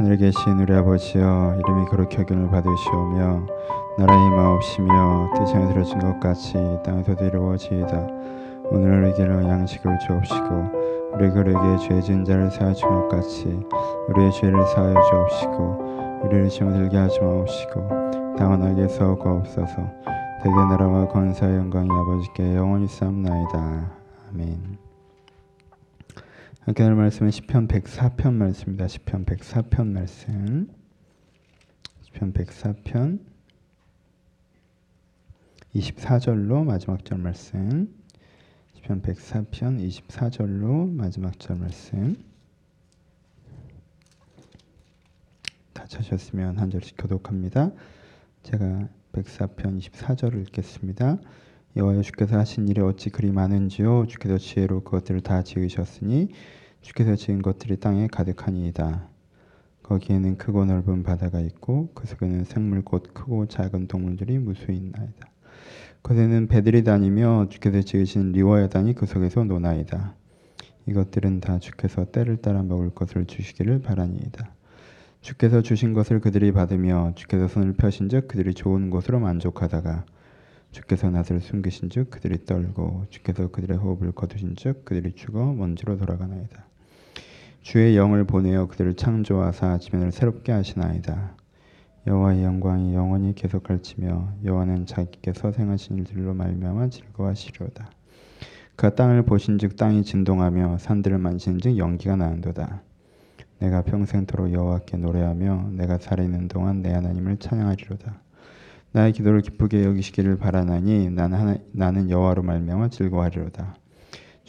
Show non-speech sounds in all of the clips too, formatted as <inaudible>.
하늘에 계신 우리 아버지여 이름이 거룩히 여김을 받으시오며 나라의 마옵시며 뜻이 들어진 것 같이 땅에서도 이루어지이다. 오늘 우리에게 양식을 주옵시고 우리가 우리에게 죄 지은 자를 사하여 준 것 같이 우리의 죄를 사하여 주옵시고 우리를 시험 들게 하지 마옵시고 악에서 구옵소서 대개 나라와 권사의 영광이 아버지께 영원히 쌓나이다. 아멘 함께 할 말씀은 시편 104편 말씀입니다. 시편 104편 말씀. 시편 104편 24절로 마지막 절 말씀. 시편 104편 24절로 마지막 절 말씀. 다 찾으셨으면 한 절씩 교독합니다. 제가 104편 24절을 읽겠습니다. 여호와여 주께서 하신 일이 어찌 그리 많은지요 주께서 지혜로 그것들을 다 지으셨으니 주께서 지은 것들이 땅에 가득하니이다. 거기에는 크고 넓은 바다가 있고 그 속에는 생물 곧 크고 작은 동물들이 무수히 있나이다. 그에는 배들이 다니며 주께서 지으신 리워야단이 그 속에서 노나이다. 이것들은 다 주께서 때를 따라 먹을 것을 주시기를 바라니이다. 주께서 주신 것을 그들이 받으며 주께서 손을 펴신즉 그들이 좋은 것으로 만족하다가 주께서 낯을 숨기신즉 그들이 떨고 주께서 그들의 호흡을 거두신즉 그들이 죽어 먼지로 돌아가나이다. 주의 영을 보내어 그들을 창조하사 지면을 새롭게 하시나이다. 여호와의 영광이 영원히 계속할지며 여호와는 자기께서 행하신 일들로 말미암아 즐거워하시려다. 그 땅을 보신즉 땅이 진동하며 산들을 만신즉 연기가 나는도다. 내가 평생토록 여호와께 노래하며 내가 살아있는 동안 내 하나님을 찬양하리로다. 나의 기도를 기쁘게 여기시기를 바라나니 나는, 하나, 나는 여호와로 말미암아 즐거워하리로다.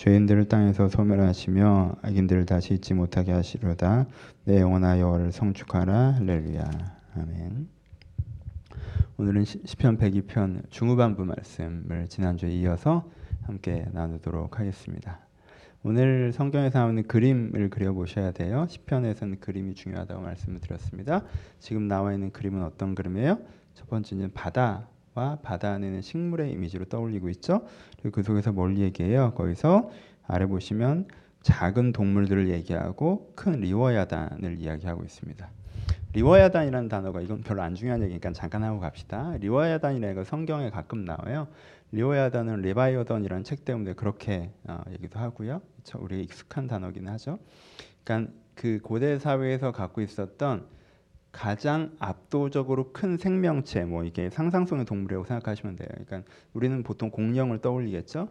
죄인들을 땅에서 소멸하시며 악인들을 다시 잊지 못하게 하시로다. 내 영혼아 여호와를 성축하라. 할렐루야. 아멘. 오늘은 시편 102편 중후반부 말씀을 지난주에 이어서 함께 나누도록 하겠습니다. 오늘 성경에서 나오는 그림을 그려 보셔야 돼요. 시편에서는 그림이 중요하다고 말씀을 드렸습니다. 지금 나와 있는 그림은 어떤 그림이에요? 첫 번째는 바다 와 바다 안에 는 식물의 이미지로 떠올리고 있죠. 그리고 그 속에서 뭘 얘기해요? 거기서 아래 보시면 작은 동물들을 얘기하고 큰 리워야단을 이야기하고 있습니다. 리워야단이라는 단어가 이건 별로 안 중요한 얘기니까 잠깐 하고 갑시다. 리워야단이라는 거 성경에 가끔 나와요. 리워야단은 Leviathan이라는 책 때문에 그렇게 어, 얘기도 하고요. 우리 익숙한 단어긴 하죠. 그러니까 그 고대 사회에서 갖고 있었던 가장 압도적으로 큰 생명체 뭐 이게 상상성의 동물이라고 생각하시면 돼요. 그러니까 우리는 보통 공룡을 떠올리겠죠.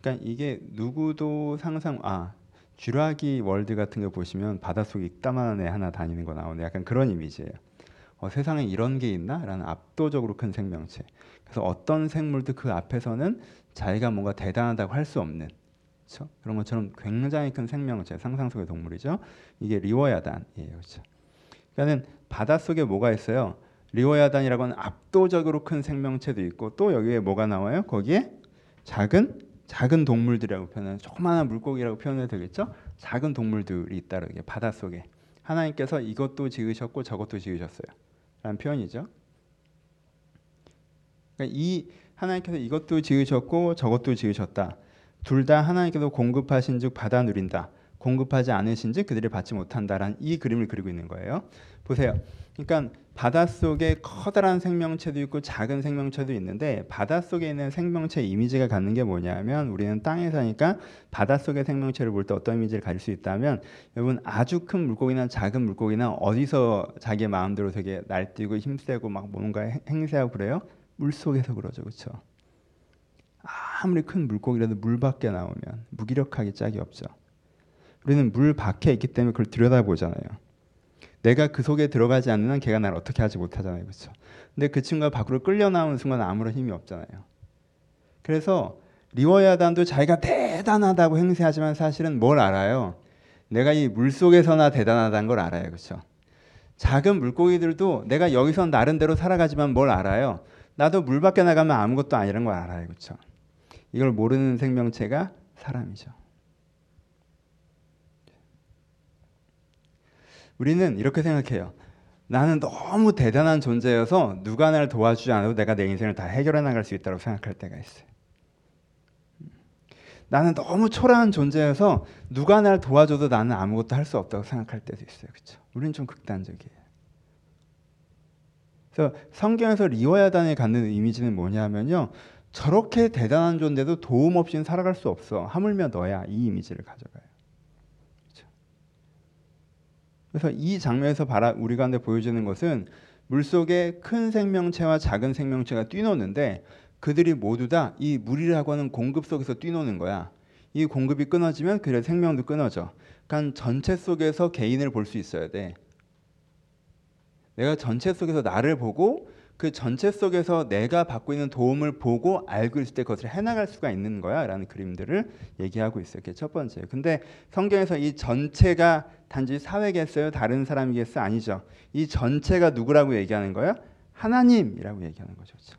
그러니까 이게 누구도 상상 아 쥐라기 월드 같은 거 보시면 바닷속에 이따만한 애 하나 다니는 거 나오는 약간 그런 이미지예요. 어, 세상에 이런 게 있나라는 압도적으로 큰 생명체. 그래서 어떤 생물도 그 앞에서는 자기가 뭔가 대단하다고 할 수 없는 그렇죠? 그런 것처럼 굉장히 큰 생명체, 상상 속의 동물이죠. 이게 리워야단이에요, 그렇죠? 그러니까는 바닷속에 뭐가 있어요? 리오야단이라고 하는 압도적으로 큰 생명체도 있고 또 여기에 뭐가 나와요? 거기에 작은 작은 동물들이라고 표현하는 조그마한 물고기라고 표현해도 되겠죠? 작은 동물들이 있다 그게 바닷속에 하나님께서 이것도 지으셨고 저것도 지으셨어요. 라는 표현이죠. 그러니까 이 하나님께서 이것도 지으셨고 저것도 지으셨다. 둘 다 하나님께서 공급하신 즉 받아 누린다. 공급하지 않으신지 그들이 받지 못한다라는 이 그림을 그리고 있는 거예요. 보세요. 그러니까 바닷속에 커다란 생명체도 있고 작은 생명체도 있는데 바닷속에 있는 생명체 이미지가 갖는 게 뭐냐면 우리는 땅에 사니까 바닷속의 생명체를 볼 때 어떤 이미지를 가질 수 있다면 여러분 아주 큰 물고기나 작은 물고기나 어디서 자기 마음대로 되게 날뛰고 힘세고 막 뭔가 행세하고 그래요? 물 속에서 그러죠. 그렇죠? 아무리 큰 물고기라도 물 밖에 나오면 무기력하기 짝이 없죠. 우리는 물 밖에 있기 때문에 그걸 들여다보잖아요. 내가 그 속에 들어가지 않는 한 걔가 나를 어떻게 하지 못하잖아요. 그렇죠? 근데 그 친구가 밖으로 끌려 나오는 순간 아무런 힘이 없잖아요. 그래서 리워야단도 자기가 대단하다고 행세하지만 사실은 뭘 알아요? 내가 이 물 속에서나 대단하다는 걸 알아요. 그렇죠? 작은 물고기들도 내가 여기서 나름대로 살아가지만 뭘 알아요? 나도 물 밖에 나가면 아무것도 아니라는 걸 알아요. 그렇죠? 이걸 모르는 생명체가 사람이죠. 우리는 이렇게 생각해요. 나는 너무 대단한 존재여서 누가 나를 도와주지 않아도 내가 내 인생을 다 해결해 나갈 수 있다고 생각할 때가 있어요. 나는 너무 초라한 존재여서 누가 날 도와줘도 나는 아무것도 할 수 없다고 생각할 때도 있어요. 그렇죠? 우리는 좀 극단적이에요. 그래서 성경에서 리워야단에 갖는 이미지는 뭐냐면요. 저렇게 대단한 존재도 도움 없이는 살아갈 수 없어. 하물며 너야. 이 이미지를 가져가요. 그렇죠? 그래서 이 장면에서 바라 우리 가운데 보여지는 것은 물속에 큰 생명체와 작은 생명체가 뛰노는데 그들이 모두 다 이 물이라고 하는 공급 속에서 뛰노는 거야. 이 공급이 끊어지면 그들의 생명도 끊어져. 그러니까 전체 속에서 개인을 볼 수 있어야 돼. 내가 전체 속에서 나를 보고 그 전체 속에서 내가 받고 있는 도움을 보고 알고 있을 때 그것을 해나갈 수가 있는 거야라는 그림들을 얘기하고 있어요. 그게 첫 번째. 근데 성경에서 이 전체가 단지 사회겠어요? 다른 사람이겠어? 아니죠. 이 전체가 누구라고 얘기하는 거야? 하나님이라고 얘기하는 거죠. 그렇죠?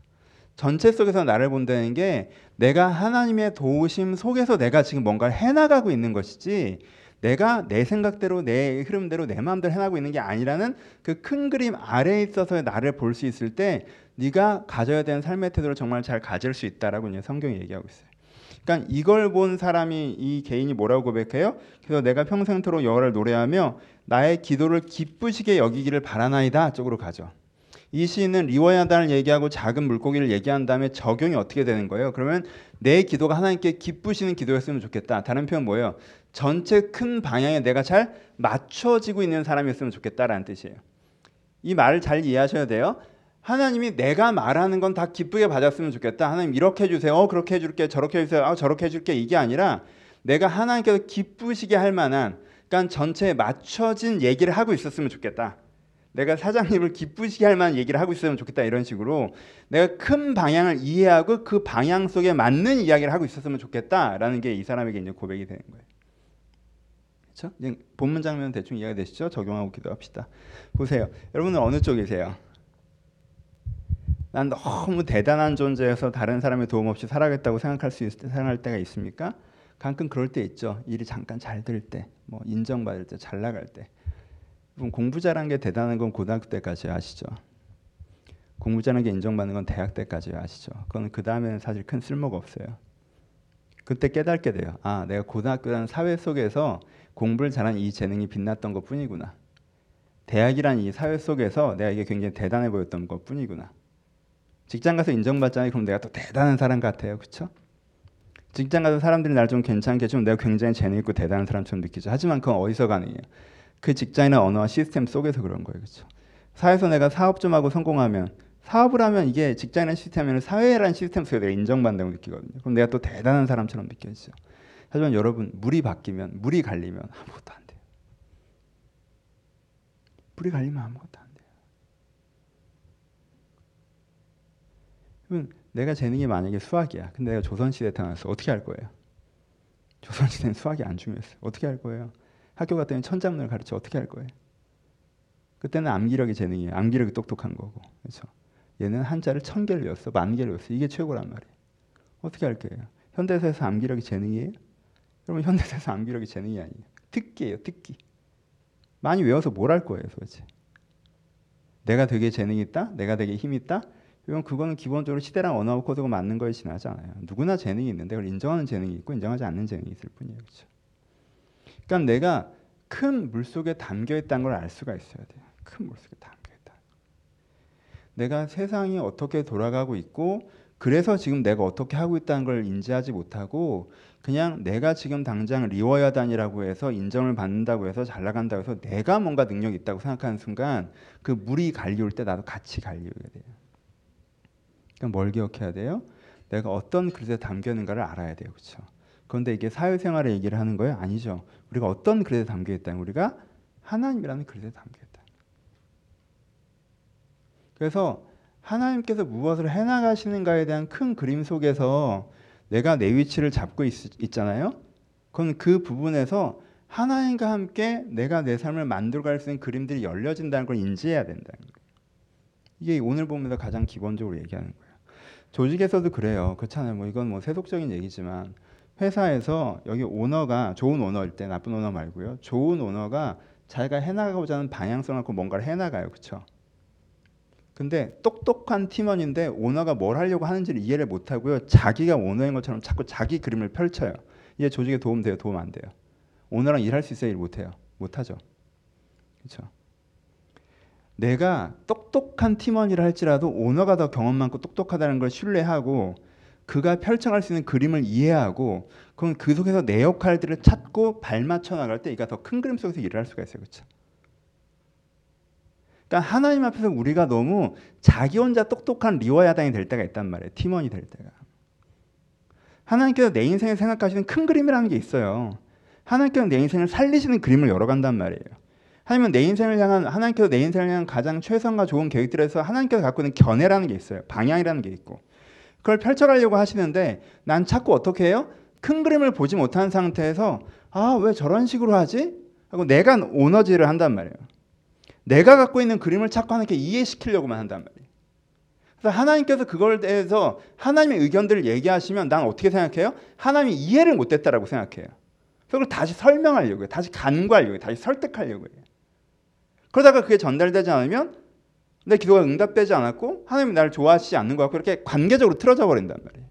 전체 속에서 나를 본다는 게 내가 하나님의 도우심 속에서 내가 지금 뭔가를 해나가고 있는 것이지 내가 내 생각대로 내 흐름대로 내 마음대로 해나가고 있는 게 아니라는 그 큰 그림 아래에 있어서 나를 볼 수 있을 때 네가 가져야 되는 삶의 태도를 정말 잘 가질 수 있다라고 이제 성경이 얘기하고 있어요. 그러니까 이걸 본 사람이 이 개인이 뭐라고 고백해요? 그래서 내가 평생토록 여호와를 노래하며 나의 기도를 기쁘시게 여기기를 바라나이다 쪽으로 가죠. 이 시인은 리워야단을 얘기하고 작은 물고기를 얘기한 다음에 적용이 어떻게 되는 거예요? 그러면 내 기도가 하나님께 기쁘시는 기도였으면 좋겠다. 다른 표현 뭐예요? 전체 큰 방향에 내가 잘 맞춰지고 있는 사람이었으면 좋겠다라는 뜻이에요. 이 말을 잘 이해하셔야 돼요. 하나님이 내가 말하는 건 다 기쁘게 받았으면 좋겠다. 하나님 이렇게 해주세요. 어, 그렇게 해줄게. 저렇게 해주세요. 아, 저렇게 해줄게. 이게 아니라 내가 하나님께서 기쁘시게 할 만한 그러니까 전체에 맞춰진 얘기를 하고 있었으면 좋겠다. 내가 사장님을 기쁘시게 할 만한 얘기를 하고 있으면 좋겠다 이런 식으로 내가 큰 방향을 이해하고 그 방향 속에 맞는 이야기를 하고 있었으면 좋겠다라는 게 이 사람에게 이제 고백이 되는 거예요. 그렇죠? 본문 장면 대충 이해가 되시죠? 적용하고 기도합시다. 보세요. 여러분은 어느 쪽이세요? 난 너무 대단한 존재여서 다른 사람의 도움 없이 살아겠다고 생각할 수 있, 생각할 때가 있습니까? 가끔 그럴 때 있죠. 일이 잠깐 잘 될 때, 뭐 인정받을 때, 잘 나갈 때. 공부 잘한 게 대단한 건 고등학교 때까지 아시죠? 공부 잘한 게 인정받는 건 대학 때까지 아시죠? 그건 그 다음에는 사실 큰 쓸모가 없어요. 그때 깨닫게 돼요. 아, 내가 고등학교라는 사회 속에서 공부를 잘한 이 재능이 빛났던 것 뿐이구나. 대학이란 이 사회 속에서 내가 이게 굉장히 대단해 보였던 것 뿐이구나. 직장 가서 인정받잖아요. 그럼 내가 또 대단한 사람 같아요. 그렇죠? 직장 가서 사람들이 날 좀 괜찮게 좀 내가 굉장히 재능 있고 대단한 사람처럼 느끼죠. 하지만 그건 어디서 가능해요? 그 직장이나 언어와 시스템 속에서 그런 거예요. 그렇죠? 사회에서 내가 사업 좀 하고 성공하면 사업을 하면 이게 직장이나 시스템이면 사회라는 시스템 속에 내가 인정받는다고 느끼거든요. 그럼 내가 또 대단한 사람처럼 느껴지죠. 하지만 여러분 물이 바뀌면 물이 갈리면 아무것도 안 돼요. 물이 갈리면 아무것도 안 돼요. 그러면 내가 재능이 만약에 수학이야. 근데 내가 조선시대에 태어났어. 어떻게 할 거예요? 조선시대는 수학이 안 중요했어요. 어떻게 할 거예요? 학교 갔더니 천자문을 가르쳐 어떻게 할 거예요? 그때는 암기력이 재능이에요. 암기력이 똑똑한 거고. 그렇죠? 얘는 한자를 천 개를 외웠어. 만 개를 외웠어. 이게 최고란 말이에요. 어떻게 할 거예요? 현대사에서 암기력이 재능이에요? 여러분 현대사에서 암기력이 재능이 아니에요. 특기예요. 특기. 많이 외워서 뭘 할 거예요 도대체? 내가 되게 재능이 있다? 내가 되게 힘이 있다? 이건 그거는 기본적으로 시대랑 언어 코드가 맞는 거에 지나지 않아요. 누구나 재능이 있는데 그걸 인정하는 재능이 있고 인정하지 않는 재능이 있을 뿐이에요. 그렇죠? 그러니까 내가 큰 물속에 담겨 있다는 걸 알 수가 있어야 돼요. 큰 물속에 담겨 있다. 내가 세상이 어떻게 돌아가고 있고 그래서 지금 내가 어떻게 하고 있다는 걸 인지하지 못하고 그냥 내가 지금 당장 리워야단이라고 해서 인정을 받는다고 해서 잘 나간다고 해서 내가 뭔가 능력이 있다고 생각하는 순간 그 물이 갈리올 때 나도 같이 갈리게 돼요. 그러니까 뭘 기억해야 돼요? 내가 어떤 그릇에 담겨 있는가를 알아야 돼요. 그렇죠? 그런데 이게 사회생활의 얘기를 하는 거예요? 아니죠. 우리가 어떤 그릇에 담겨 있다. 우리가 하나님이라는 그릇에 담겨 있다. 그래서 하나님께서 무엇을 해나가시는가에 대한 큰 그림 속에서 내가 내 위치를 잡고 있, 잖아요 그건 그 부분에서 하나님과 함께 내가 내 삶을 만들어갈 수 있는 그림들이 열려진다는 걸 인지해야 된다는 거예요. 이게 오늘 보면서 가장 기본적으로 얘기하는 거예요. 조직에서도 그래요. 그렇잖아요. 뭐 이건 뭐 세속적인 얘기지만 회사에서 여기 오너가 좋은 오너일 때 나쁜 오너 말고요. 좋은 오너가 자기가 해나가고자 하는 방향성을 갖고 뭔가를 해나가요. 그렇죠? 근데 똑똑한 팀원인데 오너가 뭘 하려고 하는지를 이해를 못 하고요. 자기가 오너인 것처럼 자꾸 자기 그림을 펼쳐요. 이게 조직에 도움 돼요? 도움 안 돼요? 오너랑 일할 수 있어요? 일 못 해요? 못 하죠. 그렇죠. 내가 똑똑한 팀원이라 할지라도 오너가 더 경험 많고 똑똑하다는 걸 신뢰하고 그가 펼쳐갈 수 있는 그림을 이해하고 그럼 그 속에서 내 역할들을 찾고 발맞춰 나갈 때 이가 더 큰 그림 속에서 일을 할 수가 있어요. 그렇죠? 그러니까 하나님 앞에서 우리가 너무 자기 혼자 똑똑한 리워야당이 될 때가 있단 말이에요. 팀원이 될 때가. 하나님께서 내 인생을 생각하시는 큰 그림이라는 게 있어요. 하나님께서 내 인생을 살리시는 그림을 열어간단 말이에요. 하나님은 내 인생을 향한 하나님께서 내 인생을 향한 가장 최선과 좋은 계획들에서 하나님께서 갖고 있는 견해라는 게 있어요. 방향이라는 게 있고 그걸 펼쳐가려고 하시는데 난 자꾸 어떻게 해요? 큰 그림을 보지 못한 상태에서 아 왜 저런 식으로 하지? 하고 내가 오너지를 한단 말이에요. 내가 갖고 있는 그림을 자꾸 하나님께 이해시키려고만 한단 말이에요. 그래서 하나님께서 그걸 대해서 하나님의 의견들을 얘기하시면 난 어떻게 생각해요? 하나님이 이해를 못했다라고 생각해요. 그걸 다시 설명하려고 해요. 다시 간과하려고 해요. 다시 설득하려고 해요. 그러다가 그게 전달되지 않으면 내 기도가 응답되지 않았고 하나님이 나를 좋아하시지 않는 것 같고 이렇게 관계적으로 틀어져 버린단 말이에요.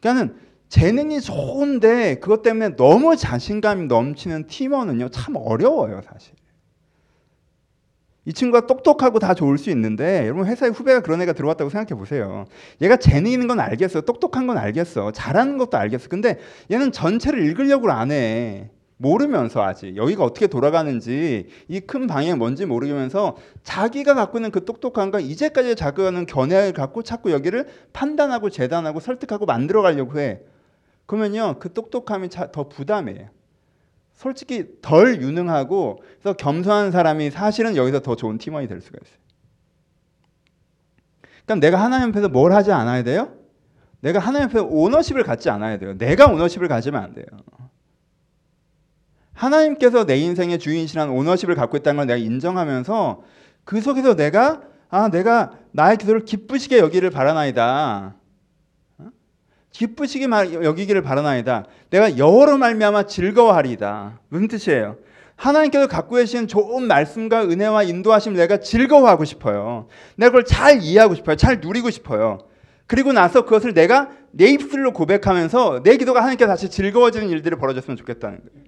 그러니까는 재능이 좋은데 그것 때문에 너무 자신감이 넘치는 팀원은요 참 어려워요 사실. 이 친구가 똑똑하고 다 좋을 수 있는데 여러분 회사에 후배가 그런 애가 들어왔다고 생각해 보세요. 얘가 재능 있는 건 알겠어. 똑똑한 건 알겠어. 잘하는 것도 알겠어. 근데 얘는 전체를 읽으려고 안 해. 모르면서 아직 여기가 어떻게 돌아가는지 이 큰 방향이 뭔지 모르면서 자기가 갖고 있는 그 똑똑함과 이제까지 자극하는 견해를 갖고 자꾸 여기를 판단하고 재단하고 설득하고 만들어 가려고 해. 그러면요 그 똑똑함이 더 부담이에요. 솔직히 덜 유능하고 그래서 겸손한 사람이 사실은 여기서 더 좋은 팀원이 될 수가 있어요. 그럼 내가 하나님 앞에서 뭘 하지 않아야 돼요? 내가 하나님 앞에서 오너십을 갖지 않아야 돼요. 내가 오너십을 가지면 안 돼요. 하나님께서 내 인생의 주인이시라는 오너십을 갖고 있다는 걸 내가 인정하면서 그 속에서 내가 아 내가 나의 기도를 기쁘시게 여기를 바라나이다. 기쁘시게 여기기를 바라나이다. 내가 여호로 말미암아 즐거워하리다. 무슨 뜻이에요? 하나님께서 갖고 계신 좋은 말씀과 은혜와 인도하심을 내가 즐거워하고 싶어요. 내가 그걸 잘 이해하고 싶어요. 잘 누리고 싶어요. 그리고 나서 그것을 내가 내 입술로 고백하면서 내 기도가 하나님께 다시 즐거워지는 일들이 벌어졌으면 좋겠다는 거예요.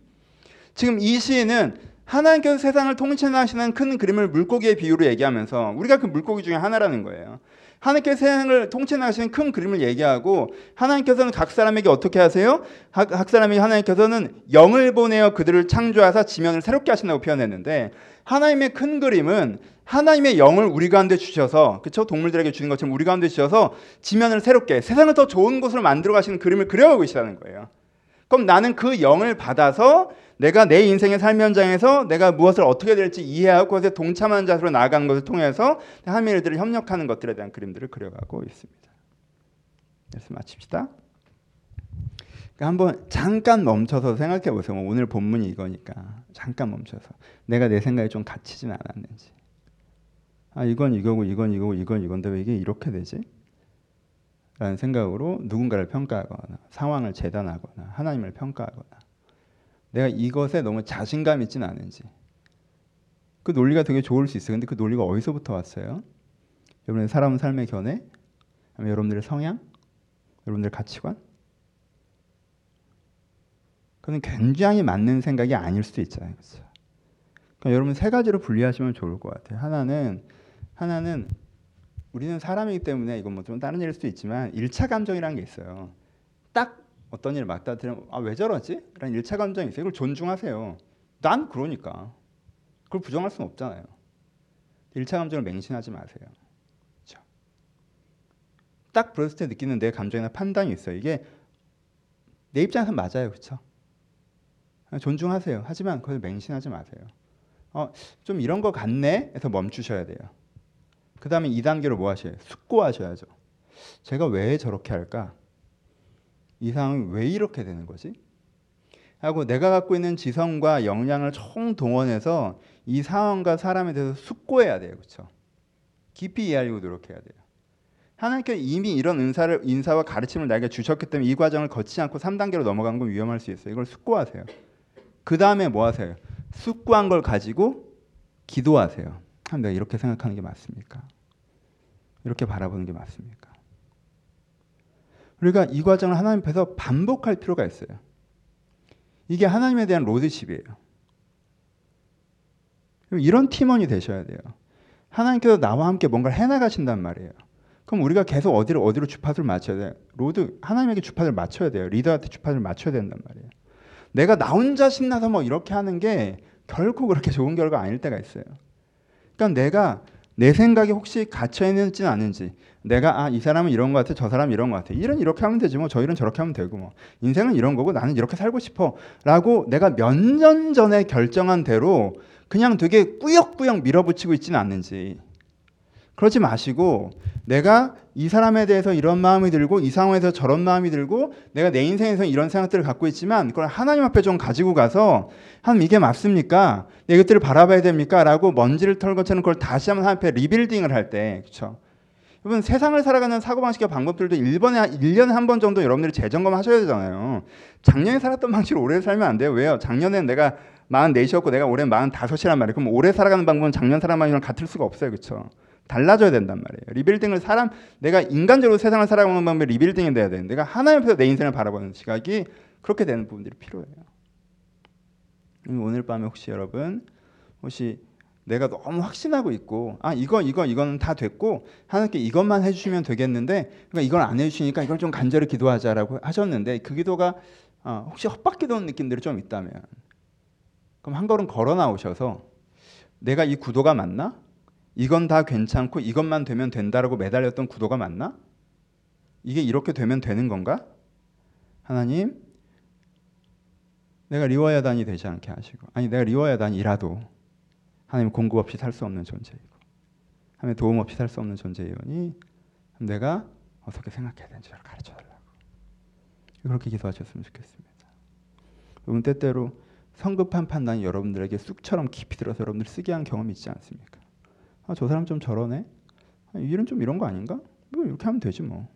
지금 이 시인은 하나님께서 세상을 통치하시는 큰 그림을 물고기의 비유로 얘기하면서 우리가 그 물고기 중에 하나라는 거예요. 하나님께서 세상을 통치하시는 큰 그림을 얘기하고 하나님께서는 각 사람에게 어떻게 하세요? 각 사람에게 하나님께서는 영을 보내어 그들을 창조하사 지면을 새롭게 하신다고 표현했는데 하나님의 큰 그림은 하나님의 영을 우리 가운데 주셔서 그렇죠? 동물들에게 주는 것처럼 우리 가운데 주셔서 지면을 새롭게 세상을 더 좋은 곳으로 만들어 가시는 그림을 그려가고 계시다는 거예요. 그럼 나는 그 영을 받아서 내가 내 인생의 삶 현장에서 내가 무엇을 어떻게 될지 이해하고 그것에 동참하는 자세로 나아가는 것을 통해서 일들을 협력하는 것들에 대한 그림들을 그려가고 있습니다. 그래서 마칩시다. 그러니까 한번 잠깐 멈춰서 생각해 보세요. 뭐 오늘 본문이 이거니까 잠깐 멈춰서 내가 내 생각에 좀 갇히진 않았는지. 아 이건 이거고 이건 이거고 이건 이건데 왜 이게 이렇게 되지? 라는 생각으로 누군가를 평가하거나 상황을 재단하거나 하나님을 평가하거나 내가 이것에 너무 자신감 있진 않은지 그 논리가 되게 좋을 수 있어요. 근데 그 논리가 어디서부터 왔어요? 여러분의 사람 삶의 견해, 여러분들의 성향, 여러분들의 가치관. 그는 굉장히 맞는 생각이 아닐 수도 있잖아요. 그렇죠? 그러니까 여러분 세 가지로 분리하시면 좋을 것 같아요. 하나는 하나는 우리는 사람이기 때문에 이건 뭐 좀 다른 일일 수도 있지만 일차 감정이라는 게 있어요. 딱 어떤 일을 맡다 들으면 아 왜 저러지? 라는 일차 감정이 있어요. 이걸 존중하세요. 난 그러니까. 그걸 부정할 수는 없잖아요. 일차 감정을 맹신하지 마세요. 그렇죠? 딱 그랬을 때 느끼는 내 감정이나 판단이 있어요. 이게 내 입장에서 맞아요. 그렇죠? 존중하세요. 하지만 그걸 맹신하지 마세요. 어, 좀 이런 거 같네 해서 멈추셔야 돼요. 그 다음에 2단계로 뭐 하셔요? 숙고하셔야죠. 제가 왜 저렇게 할까? 이 상황이 왜 이렇게 되는 거지? 하고 내가 갖고 있는 지성과 역량을 총 동원해서 이 상황과 사람에 대해서 숙고해야 돼요. 그렇죠? 깊이 이해하려고 노력해야 돼요. 하나님께서 이미 이런 은사를 인사와 가르침을 나에게 주셨기 때문에 이 과정을 거치지 않고 3단계로 넘어간 건 위험할 수 있어요. 이걸 숙고하세요. 그 다음에 뭐 하세요? 숙고한 걸 가지고 기도하세요. 내가 이렇게 생각하는 게 맞습니까? 이렇게 바라보는 게 맞습니까? 우리가 이 과정을 하나님 앞에서 반복할 필요가 있어요. 이게 하나님에 대한 로드십이에요. 이런 팀원이 되셔야 돼요. 하나님께서 나와 함께 뭔가를 해나가신단 말이에요. 그럼 우리가 계속 어디로 어디로 주파수를 맞춰야 돼요. Lord 하나님에게 주파수를 맞춰야 돼요. 리더한테 주파수를 맞춰야 된단 말이에요. 내가 나 혼자 신나서 뭐 이렇게 하는 게 결코 그렇게 좋은 결과 아닐 때가 있어요. 그러니까 내가 내 생각이 혹시 갇혀 있는지 않은지 내가 아 이 사람은 이런 것 같아 저 사람은 이런 것 같아 일은 이렇게 하면 되지 뭐 저 일은 저렇게 하면 되고 뭐 인생은 이런 거고 나는 이렇게 살고 싶어 라고 내가 몇 년 전에 결정한 대로 그냥 되게 꾸역꾸역 밀어붙이고 있지는 않는지 그러지 마시고 내가 이 사람에 대해서 이런 마음이 들고 이 상황에서 저런 마음이 들고 내가 내 인생에서 이런 생각들을 갖고 있지만 그걸 하나님 앞에 좀 가지고 가서 하나님 이게 맞습니까? 내 이것들을 바라봐야 됩니까? 라고 먼지를 털 것처럼 그걸 다시 한번 하나님 앞에 리빌딩을 할 때 그렇죠? 여러분 세상을 살아가는 사고방식의 방법들도 1번에 1년에 한 번 정도 여러분들이 재점검 하셔야 되잖아요. 작년에 살았던 <laughs> 방식으로 오래 살면 안 돼요. 왜요? 작년엔 내가 44이었고 내가 올해 45이란 말이에요. 그럼 올해 살아가는 방법은 작년 사람이랑 같을 수가 없어요. 그렇죠? 달라져야 된단 말이에요. rebuilding을 사람 내가 인간적으로 세상을 살아가는 방법이 rebuilding이 돼야 되는 내가 하나님 앞에서 내 인생을 바라보는 시각이 그렇게 되는 부분들이 필요해요. 오늘 밤에 혹시 여러분 혹시 내가 너무 확신하고 있고 아 이거 이거 이거는 다 됐고 하나님께 이것만 해주시면 되겠는데 그러니까 이걸 안 해주시니까 이걸 좀 간절히 기도하자라고 하셨는데 그 기도가 어, 혹시 헛바뀌던 느낌들이 좀 있다면 그럼 한 걸음 걸어 나오셔서 내가 이 구도가 맞나? 이건 다 괜찮고 이것만 되면 된다라고 매달렸던 구도가 맞나? 이게 이렇게 되면 되는 건가? 하나님, 내가 리워야단이 되지 않게 하시고, 아니 내가 리워야단이라도 하나님 공급 없이 살 수 없는 존재이고, 하나님 도움 없이 살 수 없는 존재이오니 내가 어떻게 생각해야 되는지 를 가르쳐 달라고. 그렇게 기도하셨으면 좋겠습니다. 여러분 때때로 성급한 판단이 여러분들에게 쑥처럼 깊이 들어서 여러분들 쓰게 한 경험이 있지 않습니까? 아, 저 사람 좀 저러네. 아, 이 일은 좀 이런 거 아닌가? 뭐 이렇게 하면 되지 뭐.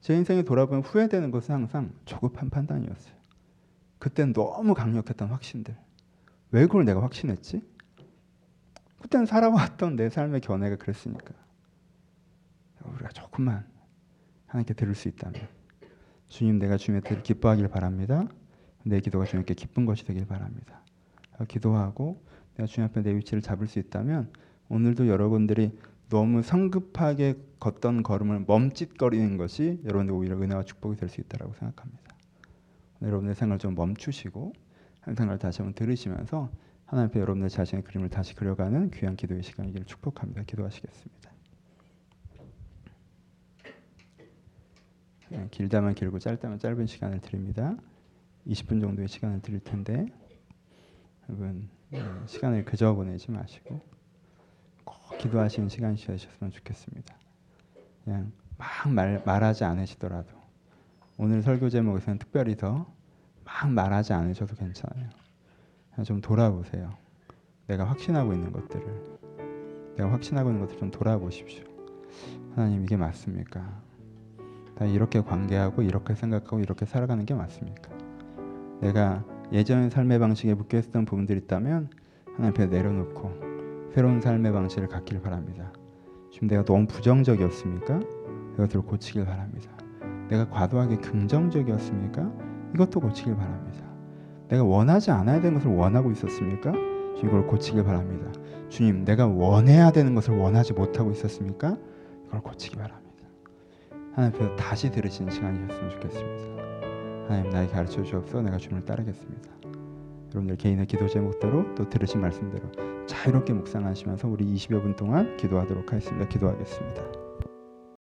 제 인생에 돌아보면 후회되는 것은 항상 조급한 판단이었어요. 그땐 너무 강력했던 확신들. 왜 그걸 내가 확신했지? 그때는 살아왔던 내 삶의 견해가 그랬으니까. 우리가 조금만 하나님께 들을 수 있다면 주님 내가 주님의 뜻을 기뻐하길 바랍니다. 내 기도가 주님께 기쁜 것이 되길 바랍니다. 기도하고 내가 주님 앞에 내 위치를 잡을 수 있다면 오늘도 여러분들이 너무 성급하게 걷던 걸음을 멈칫거리는 것이 여러분들 오히려 은혜와 축복이 될 수 있다고 생각합니다. 여러분의 생각을 좀 멈추시고 항상을 다시 한번 들으시면서 하나님 앞에 여러분들 자신의 그림을 다시 그려가는 귀한 기도의 시간이기를 축복합니다. 기도하시겠습니다. 네, 길다면 길고 짧다면 짧은 시간을 드립니다. 20분 정도의 시간을 드릴 텐데 여러분 네, 시간을 그저 보내지 마시고 꼭 기도하시는 시간이 되셨으면 좋겠습니다. 그냥 막 말, 말하지 않으시더라도 오늘 설교 제목에서는 특별히 더 막 말하지 않으셔도 괜찮아요. 좀 돌아보세요. 내가 확신하고 있는 것들을 내가 확신하고 있는 것들 좀 돌아보십시오. 하나님 이게 맞습니까? 다 이렇게 관계하고 이렇게 생각하고 이렇게 살아가는 게 맞습니까? 내가 예전의 삶의 방식에 묶여 있었던 부분들이 있다면 하나님 앞에 내려놓고 새로운 삶의 방식을 갖길 바랍니다. 지금 내가 너무 부정적이었습니까? 이것들을 고치길 바랍니다. 내가 과도하게 긍정적이었습니까? 이것도 고치길 바랍니다. 내가 원하지 않아야 되는 것을 원하고 있었습니까? 주님 이걸 고치길 바랍니다. 주님, 내가 원해야 되는 것을 원하지 못하고 있었습니까? 이걸 고치기 바랍니다. 하나님 앞에서 다시 들으시는 시간이셨으면 좋겠습니다. 하나님 나에게 가르쳐 주옵소서 내가 주님을 따르겠습니다. 여러분들 개인의 기도 제목대로 또 들으신 말씀대로 자유롭게 묵상하시면서 우리 20여 분 동안 기도하도록 하겠습니다. 기도하겠습니다.